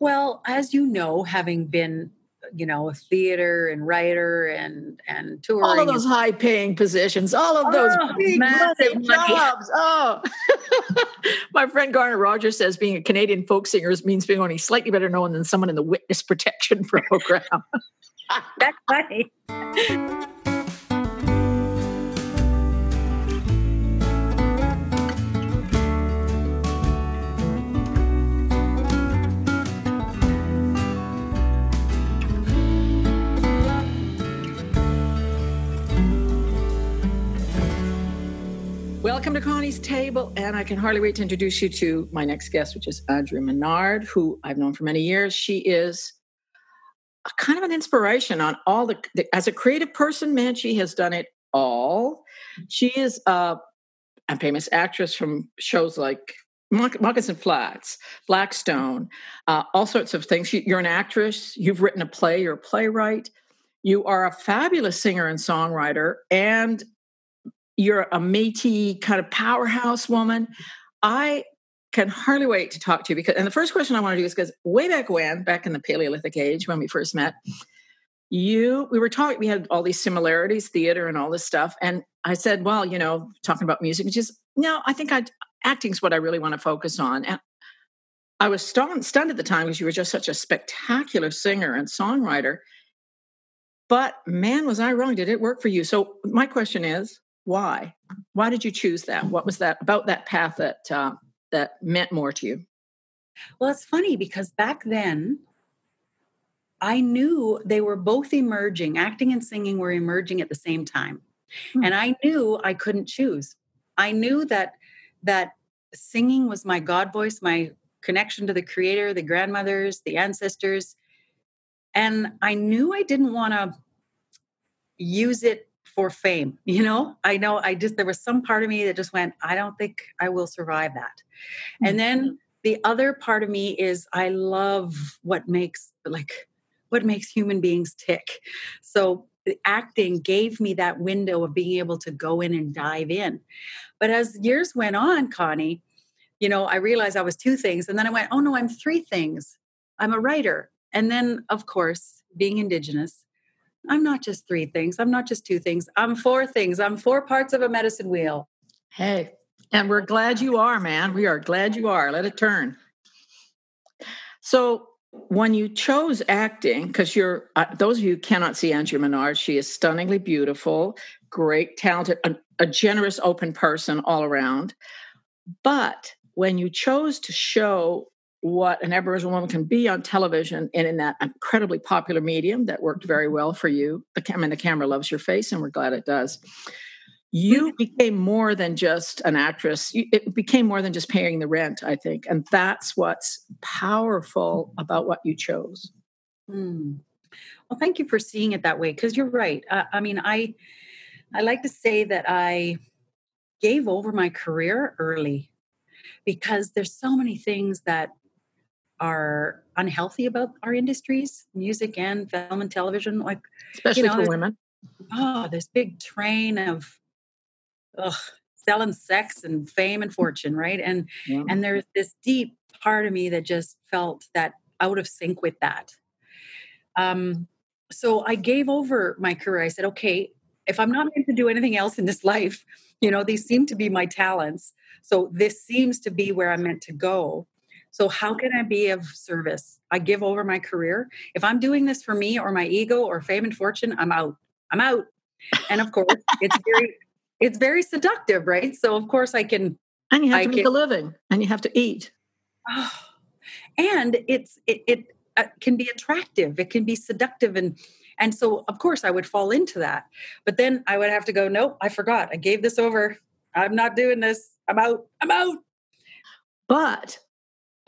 Well, as you know, having been you know a theater and writer and and touring all of those high paying positions all of those oh, big massive jobs oh. My friend garnet rogers says being a canadian folk singer means being only slightly better known than someone in the witness protection program. That's funny Welcome to Connie's Table, and I can hardly wait to introduce you to my next guest, which is Andrea Menard, who I've known for many years. She is a kind of an inspiration on all the, the as a creative person, man, she has done it all. She is a, a famous actress from shows like Moccasin Flats, Blackstone, uh, all sorts of things. You're an actress. You've written a play. You're a playwright. You are a fabulous singer and songwriter, and you're a Métis kind of powerhouse woman. I can hardly wait to talk to you because, and the first question I want to do is because way back when, back in the Paleolithic age when we first met, you, we were talking, we had all these similarities, theater and all this stuff. And I said, well, you know, talking about music, which is, no, I think I acting is what I really want to focus on. And I was stunned, stunned at the time because you were just such a spectacular singer and songwriter. But man, was I wrong? Did it work for you? So my question is, why? Why did you choose that? What was that about that path that uh, that meant more to you? Well, it's funny because back then I knew they were both emerging. Acting and singing were emerging at the same time. Hmm. And I knew I couldn't choose. I knew that that singing was my God voice, my connection to the creator, the grandmothers, the ancestors. And I knew I didn't want to use it for fame. You know, I know I just, there was some part of me that just went, I don't think I will survive that. Mm-hmm. And then the other part of me is I love what makes, like, what makes human beings tick. So the acting gave me that window of being able to go in and dive in. But as years went on, Connie, you know, I realized I was two things. And then I went, oh no, I'm three things. I'm a writer. And then, of course, being Indigenous, I'm not just three things. I'm not just two things. I'm four things. I'm four parts of a medicine wheel. Hey, and we're glad you are, man. We are glad you are. Let it turn. So, when you chose acting, because you're, uh, those of you cannot see Andrea Menard, she is stunningly beautiful, great, talented, a, a generous, open person all around. But when you chose to show what an Aboriginal woman can be on television and in that incredibly popular medium that worked very well for you. The camera, the camera loves your face, and we're glad it does. You became more than just an actress. It became more than just paying the rent, I think, and that's what's powerful about what you chose. Mm. Well, thank you for seeing it that way because you're right. Uh, I mean, I I like to say that I gave over my career early because there's so many things that are unhealthy about our industries, music and film and television. Like, especially you know, for women. Oh, this big train of ugh, selling sex and fame and fortune, right? And yeah. and there's this deep part of me that just felt that out of sync with that. Um, so I gave over my career. I said, okay, if I'm not meant to do anything else in this life, you know, these seem to be my talents. So this seems to be where I'm meant to go. So, how can I be of service? I give over my career. If I'm doing this for me or my ego or fame and fortune, I'm out. I'm out. And of course, it's very, it's very seductive, right? So, of course, I can. And you have I to make can, a living, and you have to eat. Oh, and it's it, it uh, can be attractive. It can be seductive, and and so of course I would fall into that. But then I would have to go. Nope, I forgot. I gave this over. I'm not doing this. I'm out. I'm out. But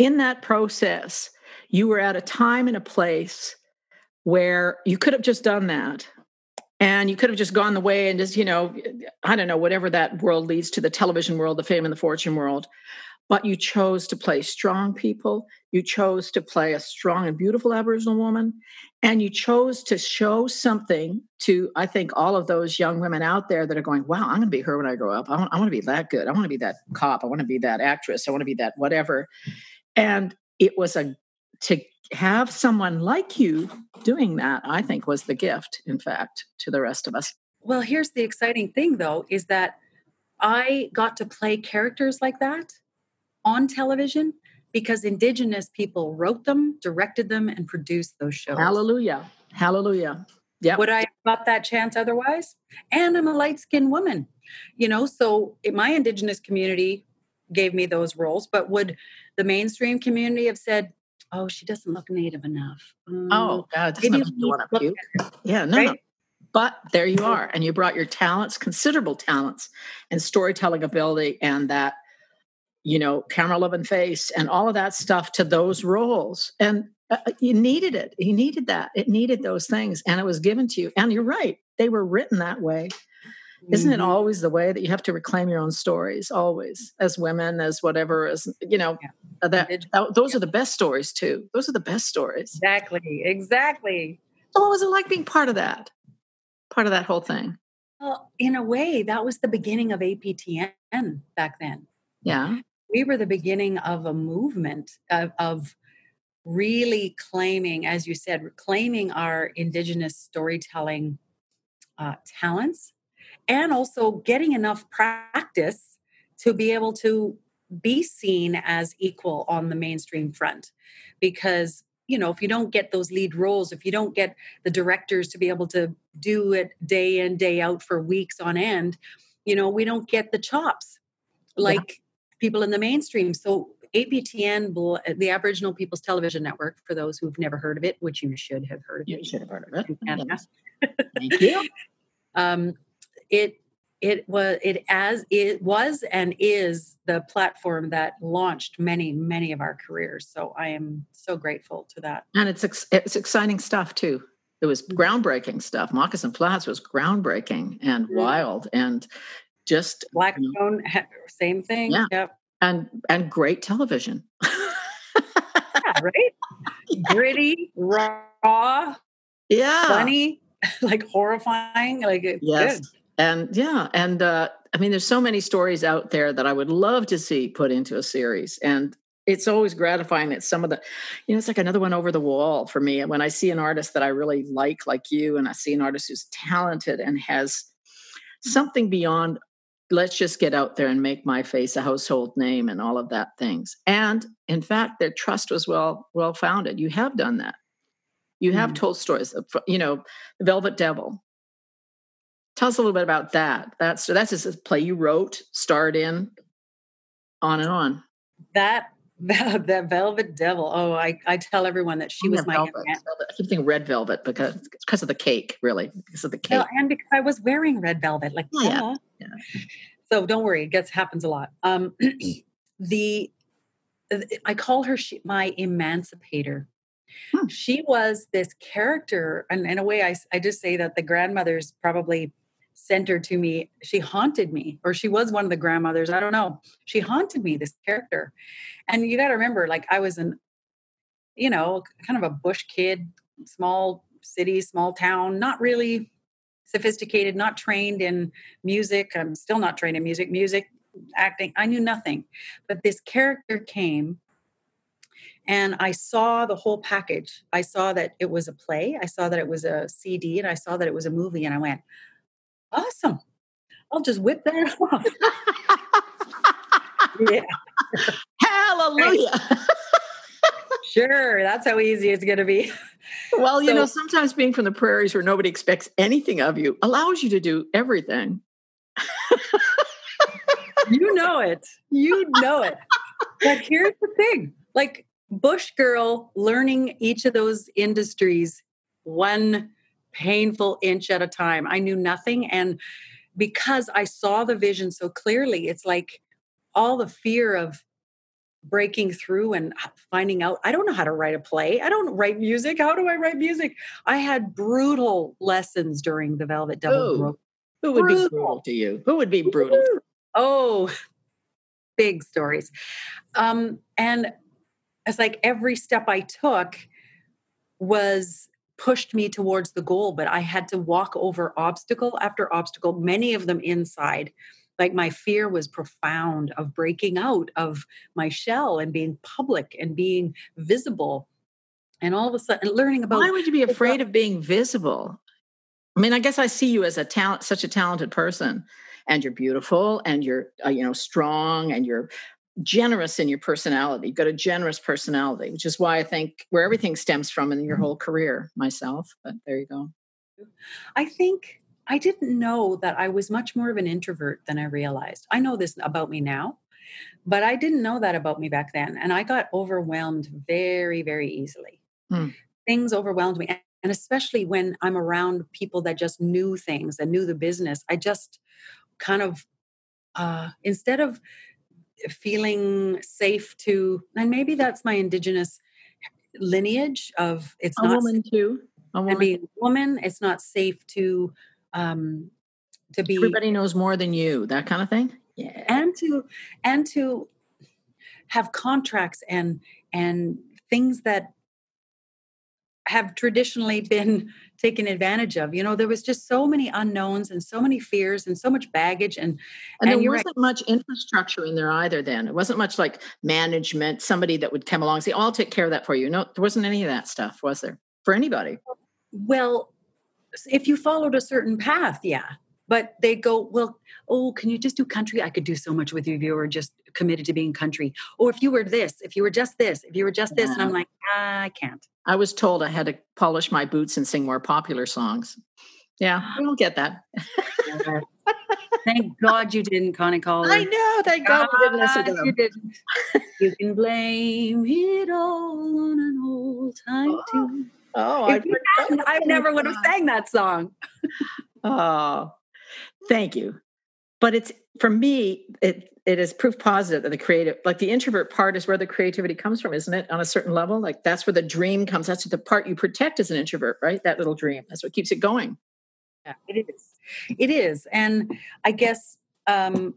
in that process, you were at a time and a place where you could have just done that. And you could have just gone the way and just, you know, I don't know, whatever that world leads to the television world, the fame and the fortune world. But you chose to play strong people. You chose to play a strong and beautiful Aboriginal woman. And you chose to show something to, I think, all of those young women out there that are going, wow, I'm going to be her when I grow up. I want, I want to be that good. I want to be that cop. I want to be that actress. I want to be that whatever. And it was a to have someone like you doing that, I think was the gift, in fact, to the rest of us. Well, here's the exciting thing though, is that I got to play characters like that on television because indigenous people wrote them, directed them, and produced those shows. Hallelujah. Hallelujah. Yeah. Would I have got that chance otherwise? And I'm a light skinned woman, you know, so my indigenous community gave me those roles, but would the mainstream community have said, oh, she doesn't look native enough? Um, oh, God, doesn't want to puke. Yeah, no, right? no. But there you are. And you brought your talents, considerable talents, and storytelling ability and that, you know, camera loving face and all of that stuff to those roles. And uh, uh, you needed it. You needed that. It needed those things. And it was given to you. And you're right. They were written that way. Isn't mm-hmm. it always the way that you have to reclaim your own stories, always, as women, as whatever, as, you know, yeah. Uh, that, that, those yeah. are the best stories too. Those are the best stories. Exactly. Exactly. So what was it like being part of that? part of that whole thing? Well, in a way, that was the beginning of APTN back then. Yeah. We were the beginning of a movement of, of really claiming, as you said, claiming our Indigenous storytelling uh, talents and also getting enough practice to be able to be seen as equal on the mainstream front. Because you know, if you don't get those lead roles, if you don't get the directors to be able to do it day in, day out for weeks on end, you know, we don't get the chops like yeah. people in the mainstream. So APTN, the Aboriginal People's Television Network, for those who've never heard of it, which you should have heard of you it. You should have heard of it. Thank you. um, it it was it as it was and is the platform that launched many many of our careers. So i am so grateful to that. And it's it's exciting stuff too. It was mm-hmm. groundbreaking stuff. Moccasin flats was groundbreaking and mm-hmm. wild and just blackstone you know, same thing yeah. yep. and and great television. Yeah right? Gritty raw yeah. funny like horrifying like it's yes. good and yeah and uh, i mean there's so many stories out there that i would love to see put into a series and it's always gratifying that some of the you know it's like another one over the wall for me and when i see an artist that i really like like you and i see an artist who's talented and has something beyond let's just get out there and make my face a household name and all of that things. And in fact their trust was well well founded. You have done that. You have mm. told stories of, you know velvet devil Tell us a little bit about that. That's that's just a play you wrote, starred in, on and on. That that, that Velvet Devil. Oh, I, I tell everyone that she was my velvet, velvet. I keep thinking red velvet because because of the cake, really, because of the cake, well, and because I was wearing red velvet. Like, oh, yeah. yeah. So don't worry, it gets happens a lot. Um, the I call her she, my emancipator hmm. she was this character and in a way I, I just say that the grandmothers probably sent her to me. She haunted me, or she was one of the grandmothers. I don't know. She haunted me, this character. And you got to remember, like, I was an, you know, kind of a bush kid, small city, small town, not really sophisticated, not trained in music. I'm still not trained in music, music, acting. I knew nothing. But this character came and I saw the whole package. I saw that it was a play, I saw that it was a CD, and I saw that it was a movie. And I went, awesome. I'll just whip that off. yeah. Hallelujah. sure. That's how easy it's going to be. Well, you so, know, sometimes being from the prairies where nobody expects anything of you allows you to do everything. you know it. You know it. But here's the thing like, Bush Girl learning each of those industries one painful inch at a time. I knew nothing. And because I saw the vision so clearly, it's like all the fear of breaking through and finding out I don't know how to write a play. I don't write music. How do I write music? I had brutal lessons during the Velvet Devil. Ooh, who would brutal. be brutal to you? Who would be brutal? Oh, big stories. Um, and it's like every step I took was pushed me towards the goal, but I had to walk over obstacle after obstacle, many of them inside. Like my fear was profound of breaking out of my shell and being public and being visible. and all of a sudden learning about why would you be afraid of being visible i mean i guess i see you as a talent such a talented person and you're beautiful and you're uh, you know strong and you're generous in your personality you've got a generous personality which is why i think where everything stems from in your mm-hmm. whole career myself but there you go i think i didn't know that i was much more of an introvert than i realized i know this about me now but i didn't know that about me back then and i got overwhelmed very very easily Hmm. Things overwhelmed me. And especially when I'm around people that just knew things and knew the business, I just kind of, uh, instead of feeling safe to, and maybe that's my indigenous lineage of it's a not woman too. A woman. being a woman, it's not safe to um, to be. Everybody knows more than you. That kind of thing. Yeah, and to and to have contracts and and things that have traditionally been taken advantage of. You know, there was just so many unknowns and so many fears and so much baggage and and, and there wasn't right. much infrastructure in there either then. It wasn't much like management, somebody that would come along and say, oh, I'll take care of that for you. No, there wasn't any of that stuff, was there? For anybody. Well, if you followed a certain path, yeah but they go well oh can you just do country i could do so much with you if you were just committed to being country or if you were this if you were just this if you were just this yeah. and i'm like i can't i was told i had to polish my boots and sing more popular songs yeah we don't get that thank god you didn't connie Caller. i know thank god, god didn't listen to them you, didn't. you can blame it all on an old time oh. tune Oh, I, I never would have sang that song. oh, Thank you. But it's for me, it it is proof positive that the creative, like the introvert part, is where the creativity comes from, isn't it? On a certain level, like that's where the dream comes. That's the part you protect as an introvert, right? That little dream. That's what keeps it going. Yeah, it is. It is, and I guess um,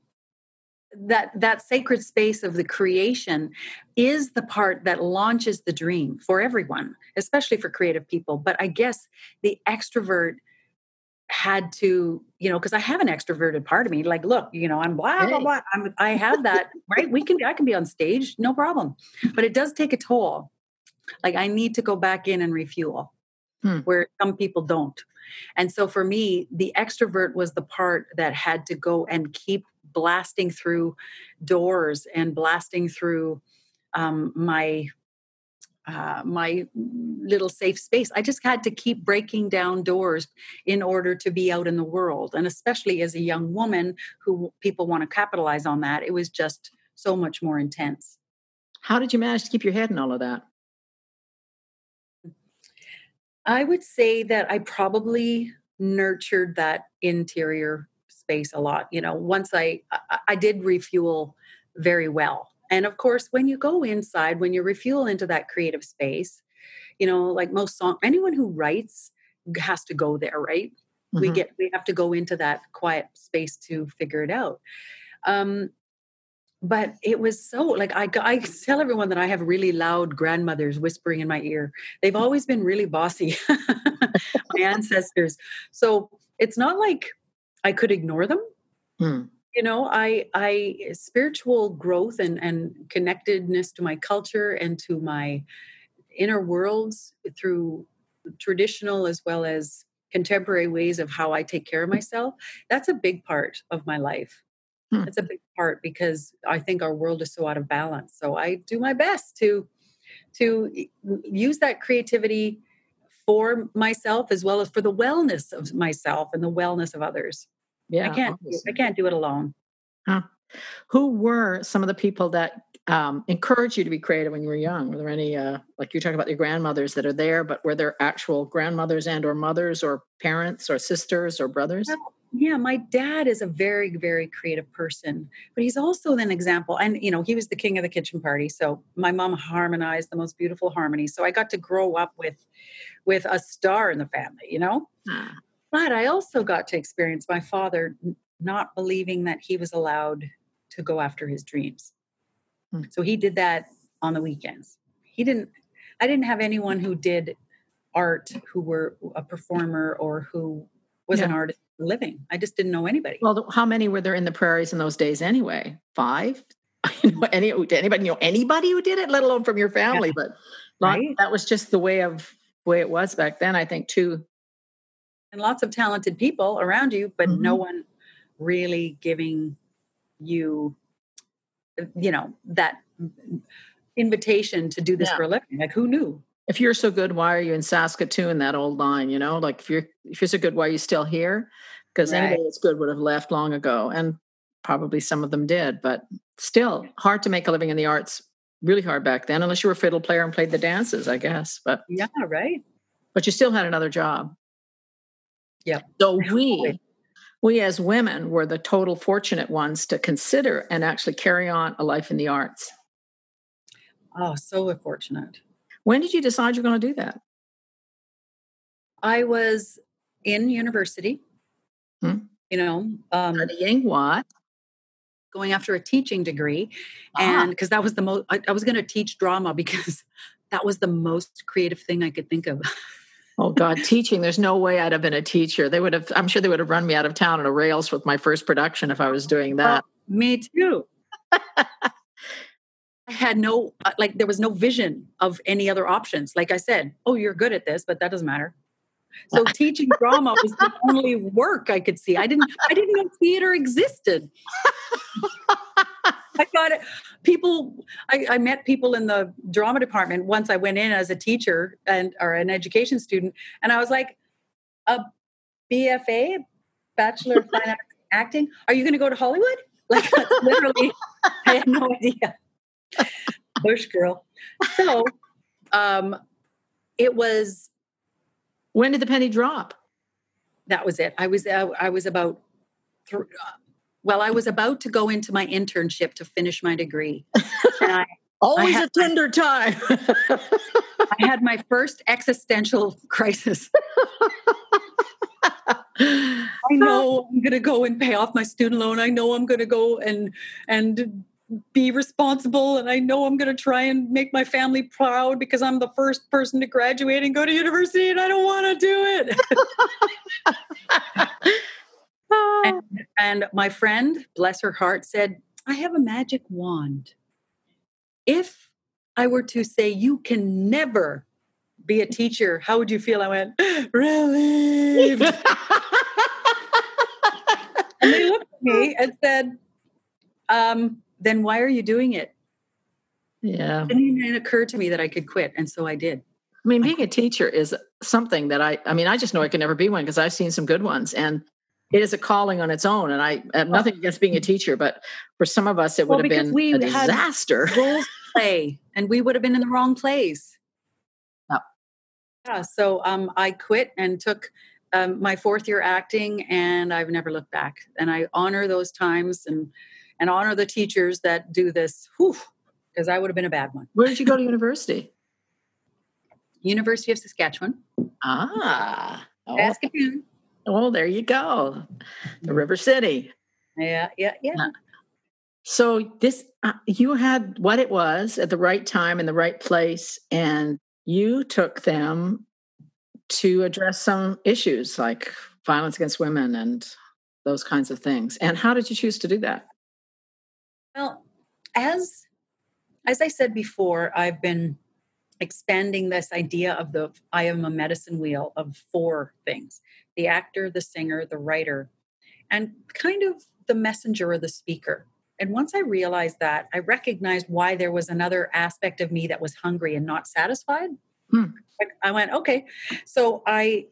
that that sacred space of the creation is the part that launches the dream for everyone, especially for creative people. But I guess the extrovert had to, you know, because I have an extroverted part of me. Like, look, you know, I'm blah blah blah. I'm, I have that, right? We can, I can be on stage, no problem. But it does take a toll. Like, I need to go back in and refuel, hmm. where some people don't. And so for me, the extrovert was the part that had to go and keep blasting through doors and blasting through um, my uh, my little safe space. I just had to keep breaking down doors in order to be out in the world. And especially as a young woman who people want to capitalize on that, it was just so much more intense. How did you manage to keep your head in all of that? I would say that I probably nurtured that interior space a lot. You know, once I I, I did refuel very well and of course, when you go inside, when you refuel into that creative space, you know, like most song, anyone who writes has to go there, right? Mm-hmm. We get we have to go into that quiet space to figure it out. Um, but it was so like I, I tell everyone that I have really loud grandmothers whispering in my ear. They've always been really bossy, my ancestors. So it's not like I could ignore them. Hmm you know i i spiritual growth and and connectedness to my culture and to my inner worlds through traditional as well as contemporary ways of how i take care of myself that's a big part of my life hmm. that's a big part because i think our world is so out of balance so i do my best to to use that creativity for myself as well as for the wellness of myself and the wellness of others yeah, I can't. I can't do it alone. Huh. Who were some of the people that um, encouraged you to be creative when you were young? Were there any, uh, like you talk about your grandmothers that are there, but were there actual grandmothers and or mothers or parents or sisters or brothers? Well, yeah, my dad is a very, very creative person, but he's also an example. And you know, he was the king of the kitchen party. So my mom harmonized the most beautiful harmony. So I got to grow up with, with a star in the family. You know. Ah. But I also got to experience my father not believing that he was allowed to go after his dreams. Hmm. So he did that on the weekends. He didn't, I didn't have anyone who did art who were a performer or who was yeah. an artist living. I just didn't know anybody. Well, how many were there in the prairies in those days anyway? Five? You know, any, anybody know anybody who did it, let alone from your family, yeah. but right? That was just the way of way it was back then, I think, too. And lots of talented people around you, but mm-hmm. no one really giving you, you know, that invitation to do this yeah. for a living. Like, who knew? If you're so good, why are you in Saskatoon? That old line, you know, like if you're if you're so good, why are you still here? Because right. anybody that's good would have left long ago, and probably some of them did. But still, hard to make a living in the arts really hard back then, unless you were a fiddle player and played the dances, I guess. But yeah, right. But you still had another job. Yeah. So we, we as women were the total fortunate ones to consider and actually carry on a life in the arts. Oh, so fortunate. When did you decide you're going to do that? I was in university. Hmm. You know, um, studying what? going after a teaching degree uh-huh. and because that was the most I, I was going to teach drama because that was the most creative thing i could think of oh god teaching there's no way i'd have been a teacher they would have i'm sure they would have run me out of town on a rails with my first production if i was doing that me too I had no uh, like there was no vision of any other options. Like I said, oh, you're good at this, but that doesn't matter. So teaching drama was the only work I could see. I didn't I didn't know theater existed. I got it. People, I, I, met people in the drama department once I went in as a teacher and or an education student, and I was like, a BFA, Bachelor of Fine Arts Acting. Are you going to go to Hollywood? Like literally, I had no idea. Bush girl. So, um, it was when did the penny drop? That was it. I was uh, I was about th- well, I was about to go into my internship to finish my degree. I, Always a tender time. I had my first existential crisis. I know I'm going to go and pay off my student loan. I know I'm going to go and and be responsible and I know I'm going to try and make my family proud because I'm the first person to graduate and go to university and I don't want to do it. And, and my friend, bless her heart, said, I have a magic wand. If I were to say you can never be a teacher, how would you feel? I went, relieved. and they looked at me and said, um, then why are you doing it? Yeah. And it didn't occur to me that I could quit. And so I did. I mean, being a teacher is something that I, I mean, I just know I could never be one because I've seen some good ones and it is a calling on its own. And I have nothing against being a teacher, but for some of us, it would well, have been we a disaster. Roles play and we would have been in the wrong place. Oh. Yeah. So um, I quit and took um, my fourth year acting and I've never looked back. And I honor those times and, and honor the teachers that do this. because I would have been a bad one. Where did you go to university? University of Saskatchewan. Ah, oh. Saskatoon. Oh, there you go, the River City. Yeah, yeah, yeah. So this, uh, you had what it was at the right time in the right place, and you took them to address some issues like violence against women and those kinds of things. And how did you choose to do that? Well, as as I said before, I've been expanding this idea of the I am a medicine wheel of four things: the actor, the singer, the writer, and kind of the messenger or the speaker. And once I realized that, I recognized why there was another aspect of me that was hungry and not satisfied. Hmm. I went, okay. So I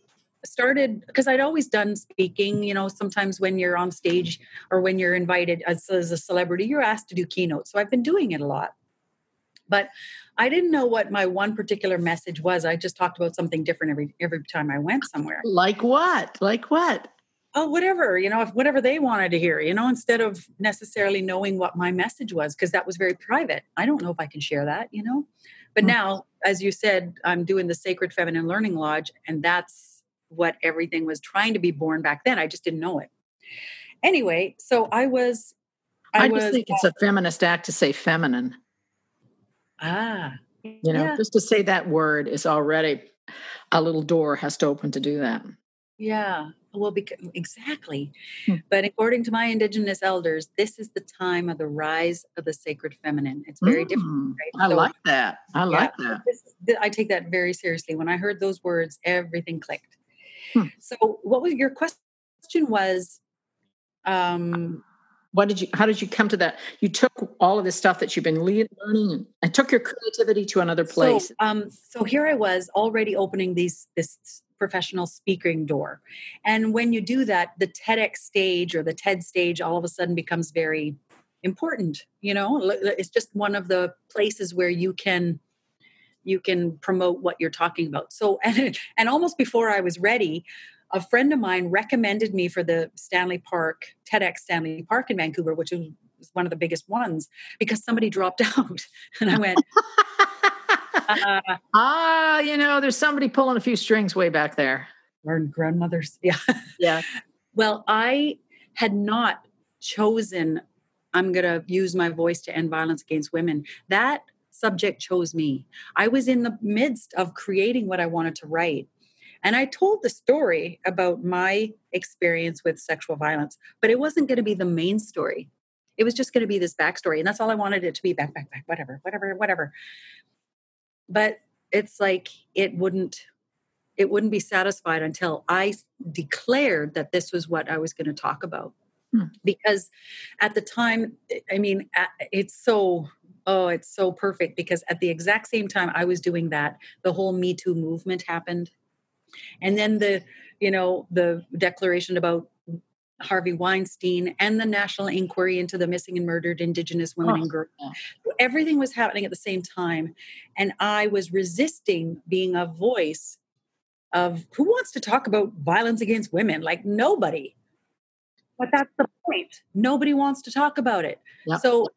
started because I'd always done speaking. You know, sometimes when you're on stage or when you're invited as, as, a celebrity, you're asked to do keynotes. So I've been doing it a lot. But I didn't know what my one particular message was. I just talked about something different every every time I went somewhere. Like what? Like what? Oh, whatever, you know, if whatever they wanted to hear, you know, instead of necessarily knowing what my message was, because that was very private. I don't know if I can share that, you know. But mm-hmm. now, as you said, I'm doing the Sacred Feminine Learning Lodge, and that's what everything was trying to be born back then. I just didn't know it. Anyway, so I was. I, I just was, think it's a feminist act to say feminine. Ah. You know, yeah. just to say that word is already a little door has to open to do that. Yeah. well, because, exactly. Hmm. But according to my indigenous elders, this is the time of the rise of the sacred feminine. It's very mm, different. Right? I so, like that. I yeah, like that. This, I take that very seriously. When I heard those words, everything clicked. Hmm. So, what was your question? Was um, what did you? How did you come to that? You took all of this stuff that you've been learning and took your creativity to another place. So, um, so here I was already opening these this professional speaking door. And when you do that, the TEDx stage or the TED stage all of a sudden becomes very important. You know, it's just one of the places where you can you can promote what you're talking about. So and and almost before I was ready, a friend of mine recommended me for the Stanley Park TEDx Stanley Park in Vancouver, which was one of the biggest ones, because somebody dropped out, and I went. uh, ah, you know, there's somebody pulling a few strings way back there. Our grandmothers. Yeah. Yeah. well, I had not chosen, I'm going to use my voice to end violence against women. That subject chose me. I was in the midst of creating what I wanted to write. And I told the story about my experience with sexual violence, but it wasn't going to be the main story. It was just going to be this backstory. And that's all I wanted it to be back, back, back, whatever, whatever, whatever but it's like it wouldn't it wouldn't be satisfied until i declared that this was what i was going to talk about hmm. because at the time i mean it's so oh it's so perfect because at the exact same time i was doing that the whole me too movement happened and then the you know the declaration about Harvey Weinstein and the national inquiry into the missing and murdered Indigenous women oh, and girls. Everything was happening at the same time. And I was resisting being a voice of who wants to talk about violence against women? Like nobody. But that's the point. Nobody wants to talk about it. Yep. So,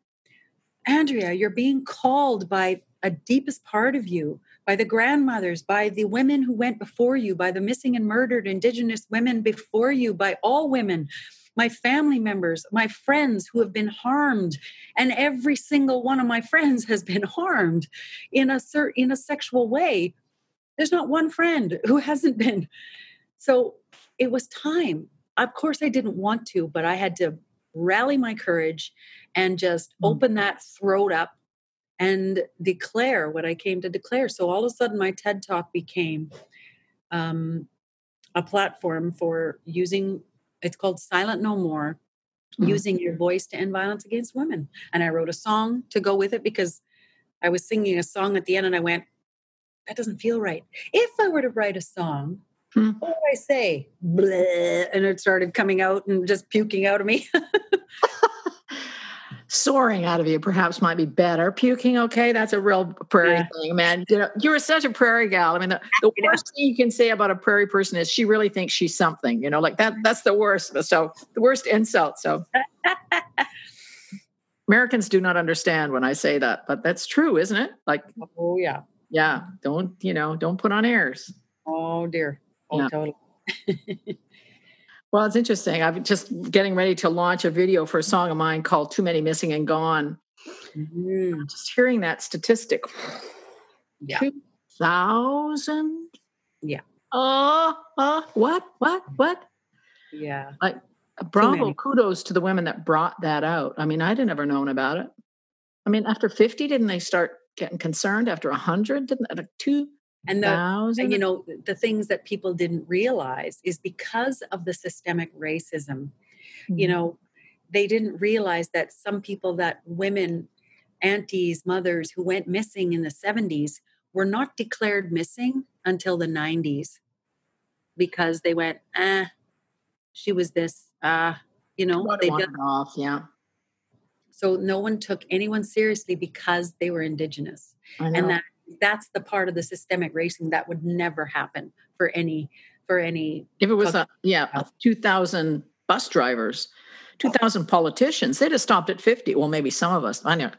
Andrea, you're being called by a deepest part of you by the grandmothers, by the women who went before you, by the missing and murdered Indigenous women before you, by all women, my family members, my friends who have been harmed, and every single one of my friends has been harmed in a in a sexual way. There's not one friend who hasn't been. So it was time. Of course, I didn't want to, but I had to rally my courage and just mm. open that throat up and declare what I came to declare. So all of a sudden, my TED Talk became um, a platform for using, it's called Silent No More, mm-hmm. using your voice to end violence against women. And I wrote a song to go with it because I was singing a song at the end and I went, that doesn't feel right. If I were to write a song, hmm. what would I say? Bleh, and it started coming out and just puking out of me. soaring out of you perhaps might be better. Puking, okay, that's a real prairie yeah. thing, man. You know, you were such a prairie gal. I mean, the, the worst thing you can say about a prairie person is she really thinks she's something. You know, like that. That's the worst. So the worst insult. So Americans do not understand when I say that, but that's true, isn't it? Like, oh yeah, yeah. Don't you know? Don't put on airs. Oh dear. Oh yeah. totally. Well, it's interesting. I'm just getting ready to launch a video for a song of mine called Too Many Missing and Gone. Mm-hmm. Just hearing that statistic. Yeah. 2,000? Yeah. Oh, uh, what? What? What? Yeah. Like, bravo, kudos to the women that brought that out. I mean, I'd never known about it. I mean, after 50, didn't they start getting concerned? After 100, didn't like two? And the you know the things that people didn't realize is because of the systemic racism mm-hmm. you know they didn't realize that some people that women aunties mothers who went missing in the 70s were not declared missing until the 90s because they went ah she was this uh you know they did off yeah. So no one took anyone seriously because they were indigenous. And that that's the part of the systemic racing that would never happen for any for any if it was a yeah 2000 bus drivers 2000 politicians they'd have stopped at 50 well maybe some of us i know.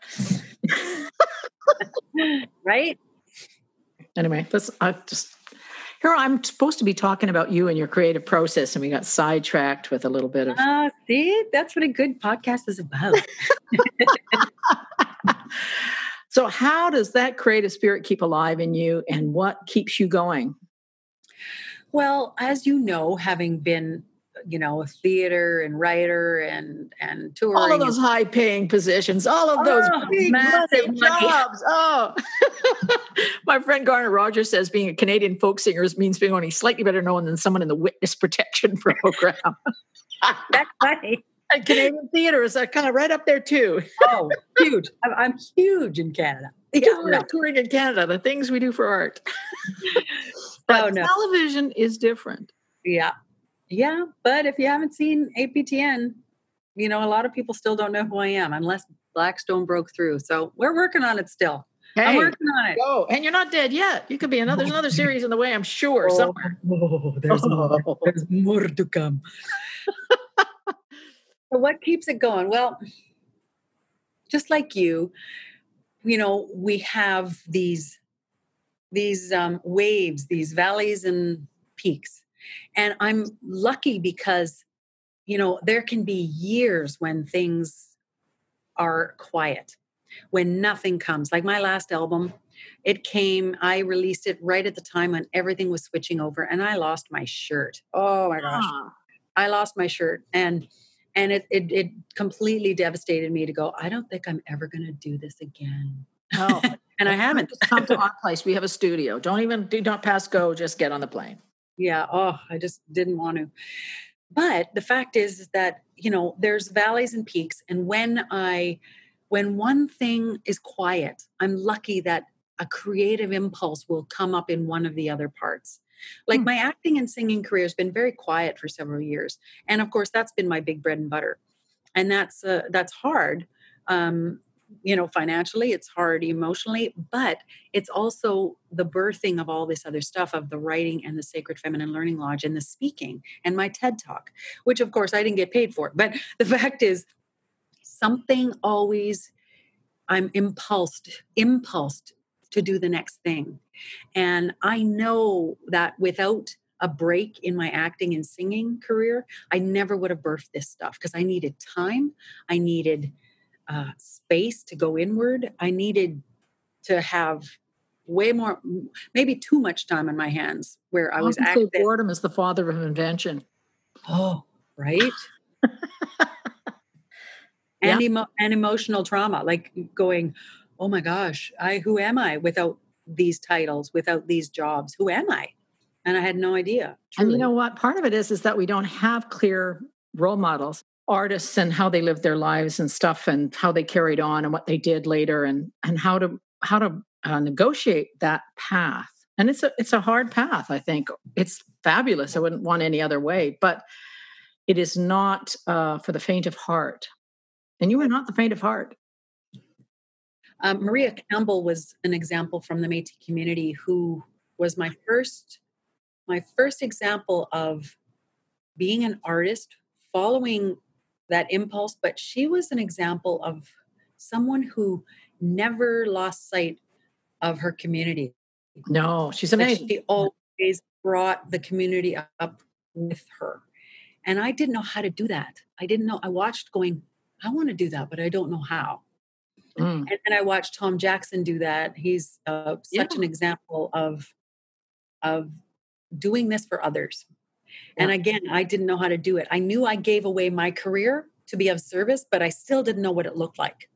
Right? Anyway let's i just here i'm supposed to be talking about you and your creative process and we got sidetracked with a little bit of uh, see? That's what a good podcast is about So, how does that creative spirit keep alive in you and what keeps you going? Well, as you know, having been you know, a theater and writer and and touring. All of those high paying positions, all of those oh, big money jobs. Oh, my friend Garnet Rogers says being a Canadian folk singer means being only slightly better known than someone in the witness protection program. That's funny. And Canadian theater is uh, kind of right up there too. oh, huge! I'm, I'm, huge in Canada. Yeah, touring, touring in Canada, the things we do for art. but oh, no. television is different. Yeah, yeah, but if you haven't seen APTN, you know, a lot of people still don't know who I am unless Blackstone broke through. So we're working on it still. Hey, I'm working on it. Oh, and you're not dead yet. You could be another. There's another series in the way, I'm sure. Oh, somewhere. Oh, there's, oh. More, there's more to come. so what keeps it going? Well, just like you, you know, we have these these um, waves, these valleys and peaks and I'm lucky because, you know, there can be years when things are quiet, when nothing comes. Like my last album, it came, I released it right at the time when everything was switching over and I lost my shirt. Oh my gosh. Ah. I lost my shirt. And and it, it, it completely devastated me to go i don't think i'm ever going to do this again. Oh and i haven't. Come to our place. We have a studio. Don't even do not pass go. Just get on the plane. Yeah. Oh i just didn't want to. But the fact is, is that you know there's valleys and peaks. And when i when one thing is quiet i'm lucky that a creative impulse will come up in one of the other parts like hmm. my acting and singing career has been very quiet for several years and of course that's been my big bread and butter and that's uh, that's hard um, you know financially it's hard emotionally but it's also the birthing of all this other stuff of the writing and the sacred feminine learning lodge and the speaking and my ted talk which of course i didn't get paid for but the fact is something always i'm impulsed impulsed to do the next thing and i know that without a break in my acting and singing career i never would have birthed this stuff because i needed time i needed uh, space to go inward. I needed to have way more, maybe too much time on my hands where I was active. Boredom is the father of invention. Oh, right. and, emo- and emotional trauma, like going, oh my gosh, I who am I without these titles, without these jobs? Who am I? And I had no idea. Truly. And you know what? Part of it is is that we don't have clear role models artists and how they lived their lives and stuff and how they carried on and what they did later and and how to how to uh, negotiate that path and it's a it's a hard path i think it's fabulous i wouldn't want any other way but it is not uh, for the faint of heart and you are not the faint of heart um, maria campbell was an example from the metis community who was my first my first example of being an artist following that impulse, but she was an example of someone who never lost sight of her community. No, she's amazing. She always brought the community up with her. And I didn't know how to do that. I didn't know. I watched going, I want to do that, but I don't know how. Mm. And then I watched Tom Jackson do that. He's uh, such yeah. an example of of doing this for others. And again, I didn't know how to do it. I knew I gave away my career to be of service, but I still didn't know what it looked like.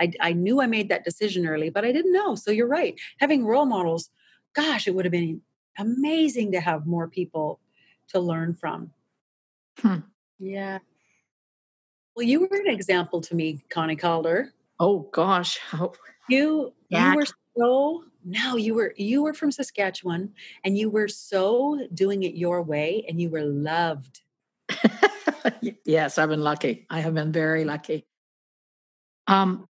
I, I knew I made that decision early, but I didn't know. So you're right. Having role models, gosh, it would have been amazing to have more people to learn from. Hmm. Yeah. Well, you were an example to me, Connie Kaldor. Oh gosh. You you were so no, you were you were from Saskatchewan and you were so doing it your way and you were loved. yes, I've been lucky. I have been very lucky. Um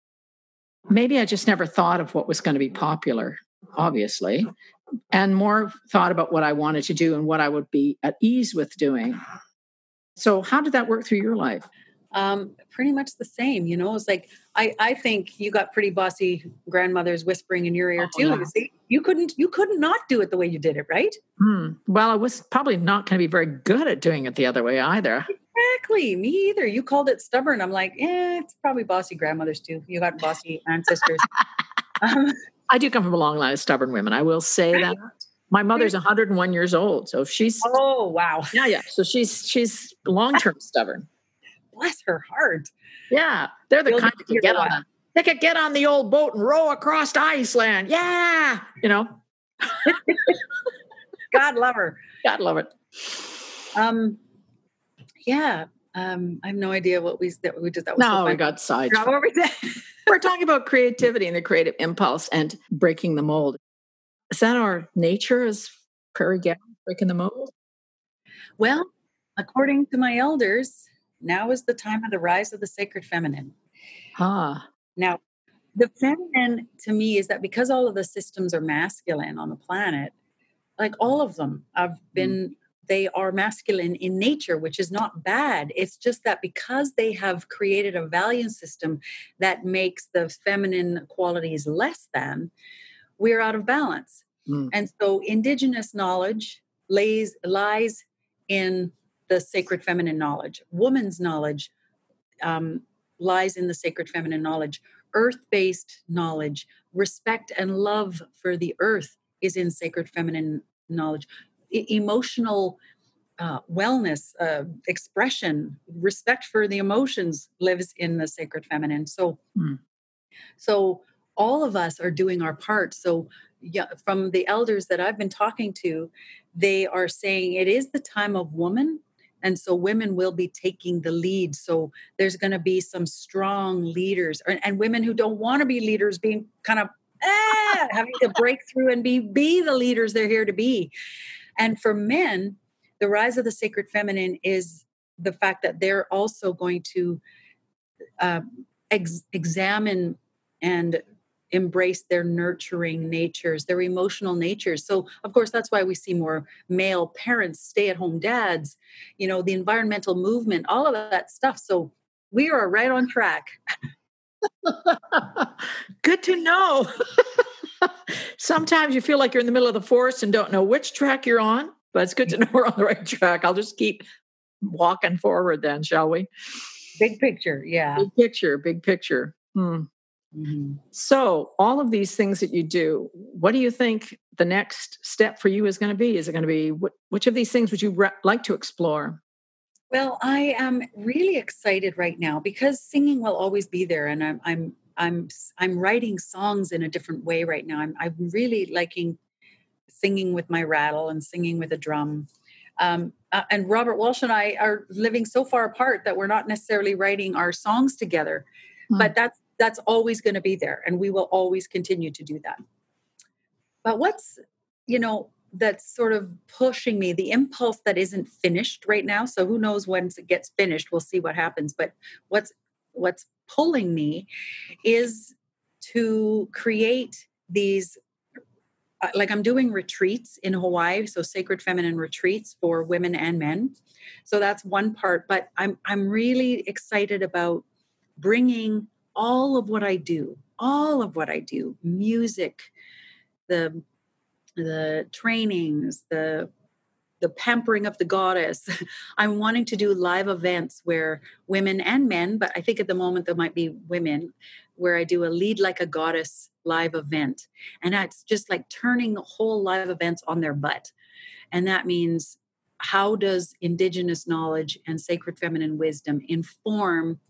maybe I just never thought of what was going to be popular, obviously, and more thought about what I wanted to do and what I would be at ease with doing. So, how did that work through your life? Um, pretty much the same. You know, it's like I, I think you got pretty bossy grandmothers whispering in your ear oh, too. Yeah. You see, you couldn't you couldn't not do it the way you did it, right? Hmm. Well, I was probably not going to be very good at doing it the other way either. Exactly, me either. You called it stubborn. I'm like, eh, it's probably bossy grandmothers too. You got bossy ancestors. um, I do come from a long line of stubborn women. I will say that. My mother's 101 years old, so she's oh wow, yeah, yeah. So she's she's long term stubborn. Bless her heart. Yeah, they're the You'll kind that can get on. The, they could get on the old boat and row across Iceland. Yeah, you know. God love her. God love it. Um, yeah. Um, I have no idea what we that we did. That was no, so we got sidetracked. We're talking about creativity and the creative impulse and breaking the mold. Is that our nature as prairie gal breaking the mold? Well, according to my elders, now is the time of the rise of the sacred feminine. Ah. Now, the feminine to me is that because all of the systems are masculine on the planet, like all of them have mm. been they are masculine in nature, which is not bad. It's just that because they have created a value system that makes the feminine qualities less than, we're out of balance. Mm. And so indigenous knowledge lays lies in the sacred feminine knowledge. Woman's knowledge um, lies in the sacred feminine knowledge. Earth based knowledge, respect and love for the earth is in sacred feminine knowledge emotional uh, wellness, uh, expression, respect for the emotions lives in the sacred feminine. So, mm. so all of us are doing our part. So, yeah, from the elders that I've been talking to, they are saying it is the time of woman. And so women will be taking the lead. So there's going to be some strong leaders and, and women who don't want to be leaders being kind of eh, having to break through and be be the leaders they're here to be. And for men, the rise of the sacred feminine is the fact that they're also going to uh, ex- examine and embrace their nurturing natures, their emotional natures. So, of course, that's why we see more male parents, stay at home dads, you know, the environmental movement, all of that stuff. So, we are right on track. Good to know. Sometimes you feel like you're in the middle of the forest and don't know which track you're on, but it's good to know we're on the right track. I'll just keep walking forward then, shall we? Big picture, yeah. Big picture, big picture. Hmm. Mm-hmm. So, all of these things that you do, what do you think the next step for you is going to be? Is it going to be what, which of these things would you re- like to explore? Well, I am really excited right now because singing will always be there, and I'm I'm I'm I'm writing songs in a different way right now. I'm I'm really liking singing with my rattle and singing with a drum. Um, uh, and Robert Walsh and I are living so far apart that we're not necessarily writing our songs together, mm. but that's that's always going to be there, and we will always continue to do that. But what's you know that's sort of pushing me the impulse that isn't finished right now so who knows once it gets finished we'll see what happens but what's what's pulling me is to create these uh, like I'm doing retreats in Hawaii, so sacred feminine retreats for women and men. So that's one part, but I'm I'm really excited about bringing all of what I do, all of what I do, music, the the trainings, the the pampering of the goddess. I'm wanting to do live events where women and men, but I think at the moment there might be women, where I do a lead like a goddess live event. And that's just like turning the whole live events on their butt. And that means how does indigenous knowledge and sacred feminine wisdom inform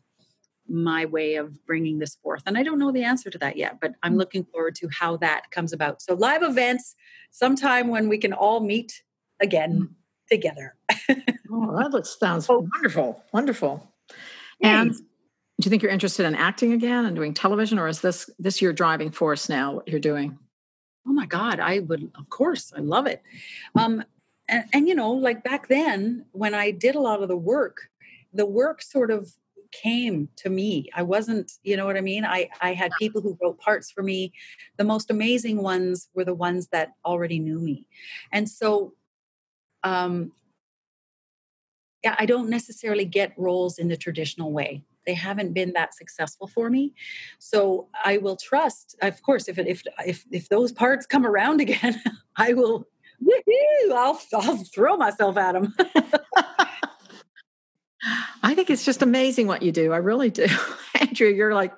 my way of bringing this forth? And I don't know the answer to that yet, but I'm mm. looking forward to how that comes about. So, live events, sometime when we can all meet again mm. together. oh, that sounds oh. wonderful. Wonderful. And do you think you're interested in acting again and doing television, or is this this your driving force now? What you're doing? Oh my God, I would, of course, I love it. Um, and, and you know, like back then when I did a lot of the work, the work sort of came to me. I wasn't, you know what I mean? I, I had people who wrote parts for me. The most amazing ones were the ones that already knew me. And so um, yeah, I don't necessarily get roles in the traditional way. They haven't been that successful for me, so I will trust. Of course, if it, if if if those parts come around again, I will. I'll I'll throw myself at them. I think it's just amazing what you do. I really do. Andrea, you're like,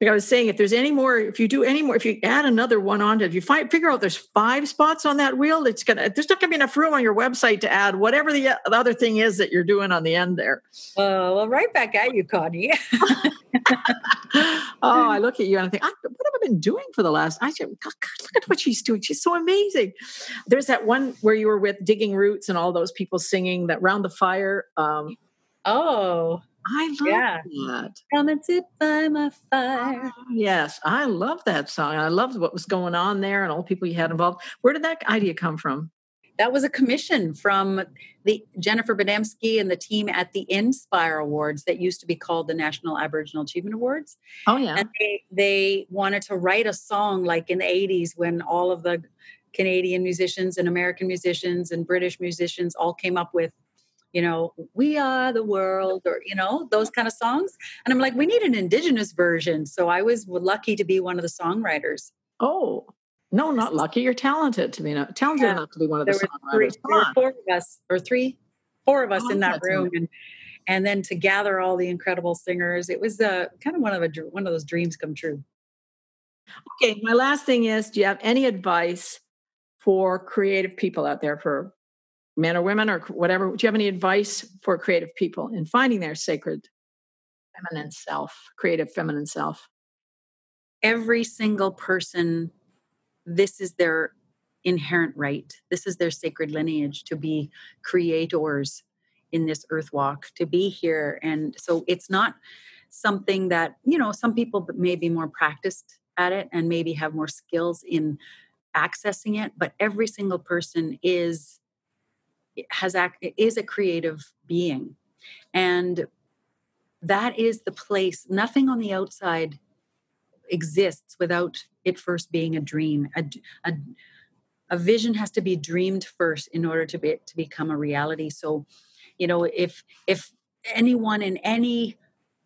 like I was saying, if there's any more, if you do any more, if you add another one on, to if you find figure out there's five spots on that wheel, it's gonna there's not gonna be enough room on your website to add whatever the, the other thing is that you're doing on the end there. Uh, well, right back at you, Connie. oh, I look at you and I think, what have I been doing for the last? I said, God, look at what she's doing. She's so amazing. There's that one where you were with Digging Roots and all those people singing that round the fire. Um, oh, I love yeah. that. Come and sit by my fire. Oh, yes, I love that song. I loved what was going on there and all the people you had involved. Where did that idea come from? That was a commission from the Jennifer Podemski and the team at the Indspire Awards that used to be called the National Aboriginal Achievement Awards. Oh yeah. And they, they wanted to write a song like in the 80s when all of the Canadian musicians and American musicians and British musicians all came up with you know, we are the world, or, you know, those kind of songs. And I'm like, we need an indigenous version. So I was lucky to be one of the songwriters. Oh, no, not lucky. You're talented to be not talented yeah. enough to be one of the songwriters. Three, there were four of us, or three, four of us oh, in that room, and and then to gather all the incredible singers, it was uh, kind of one of a one of those dreams come true. Okay, my last thing is: Do you have any advice for creative people out there, for men or women or whatever. Do you have any advice for creative people in finding their sacred feminine self creative feminine self? Every single person this is their inherent right. This is their sacred lineage to be creators in this earth walk to be here. And so it's not something that you know some people may be more practiced at it and maybe have more skills in accessing it but every single person is has act is a creative being. And that is the place nothing on the outside exists without it first being a dream. A, a, a vision has to be dreamed first in order to be to become a reality. So you know if if anyone in any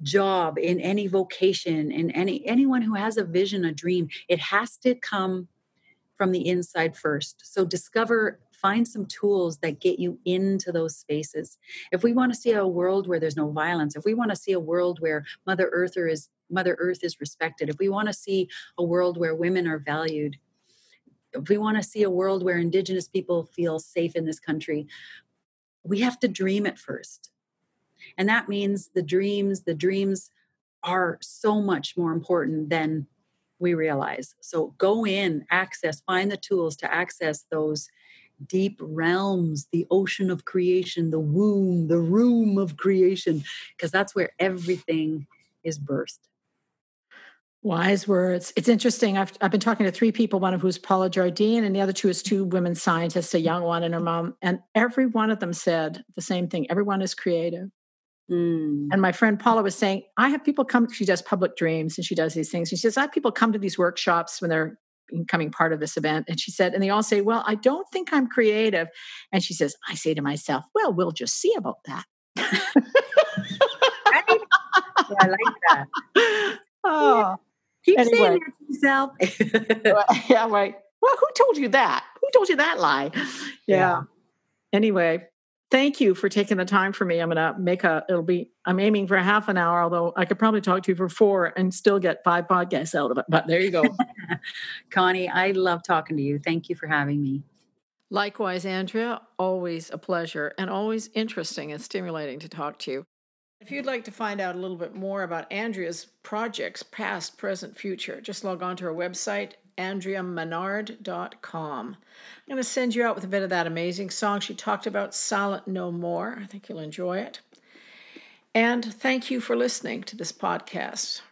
job in any vocation in any anyone who has a vision a dream it has to come from the inside first. So discover find some tools that get you into those spaces. If we want to see a world where there's no violence, if we want to see a world where Mother Earth is Mother Earth is respected, if we want to see a world where women are valued, if we want to see a world where indigenous people feel safe in this country, we have to dream it first. And that means the dreams, the dreams are so much more important than we realize. So go in, access, find the tools to access those deep realms, the ocean of creation, the womb, the room of creation, because that's where everything is birthed. Wise words. It's interesting. I've, I've been talking to three people, one of who's Paula Jardine, and the other two is two women scientists, a young one and her mom. And every one of them said the same thing everyone is creative. Mm. And my friend Paula was saying, I have people come, she does public dreams and she does these things. And she says, I have people come to these workshops when they're becoming part of this event. And she said, and they all say, Well, I don't think I'm creative. And she says, I say to myself, Well, we'll just see about that. right? yeah, I like that. Oh, keep anyway. saying that to yourself. yeah, right. Well, who told you that? Who told you that lie? Yeah. yeah. Anyway, thank you for taking the time for me. I'm going to make a, it'll be, I'm aiming for a half an hour, although I could probably talk to you for four and still get five podcasts out of it. But there you go. Connie, I love talking to you. Thank you for having me. Likewise, Andrea, always a pleasure and always interesting and stimulating to talk to you. If you'd like to find out a little bit more about Andrea's projects, past, present, future, just log on to her website, andreamenard.com. I'm going to send you out with a bit of that amazing song she talked about, Silent No More. I think you'll enjoy it. And thank you for listening to this podcast.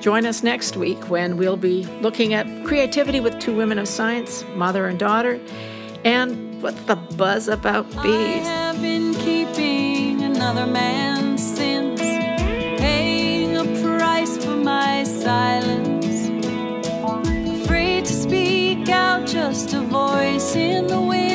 Join us next week when we'll be looking at creativity with two women of science, mother and daughter, and what's the buzz about bees. I have been keeping another man since silence. Afraid to speak out, just a voice in the wind.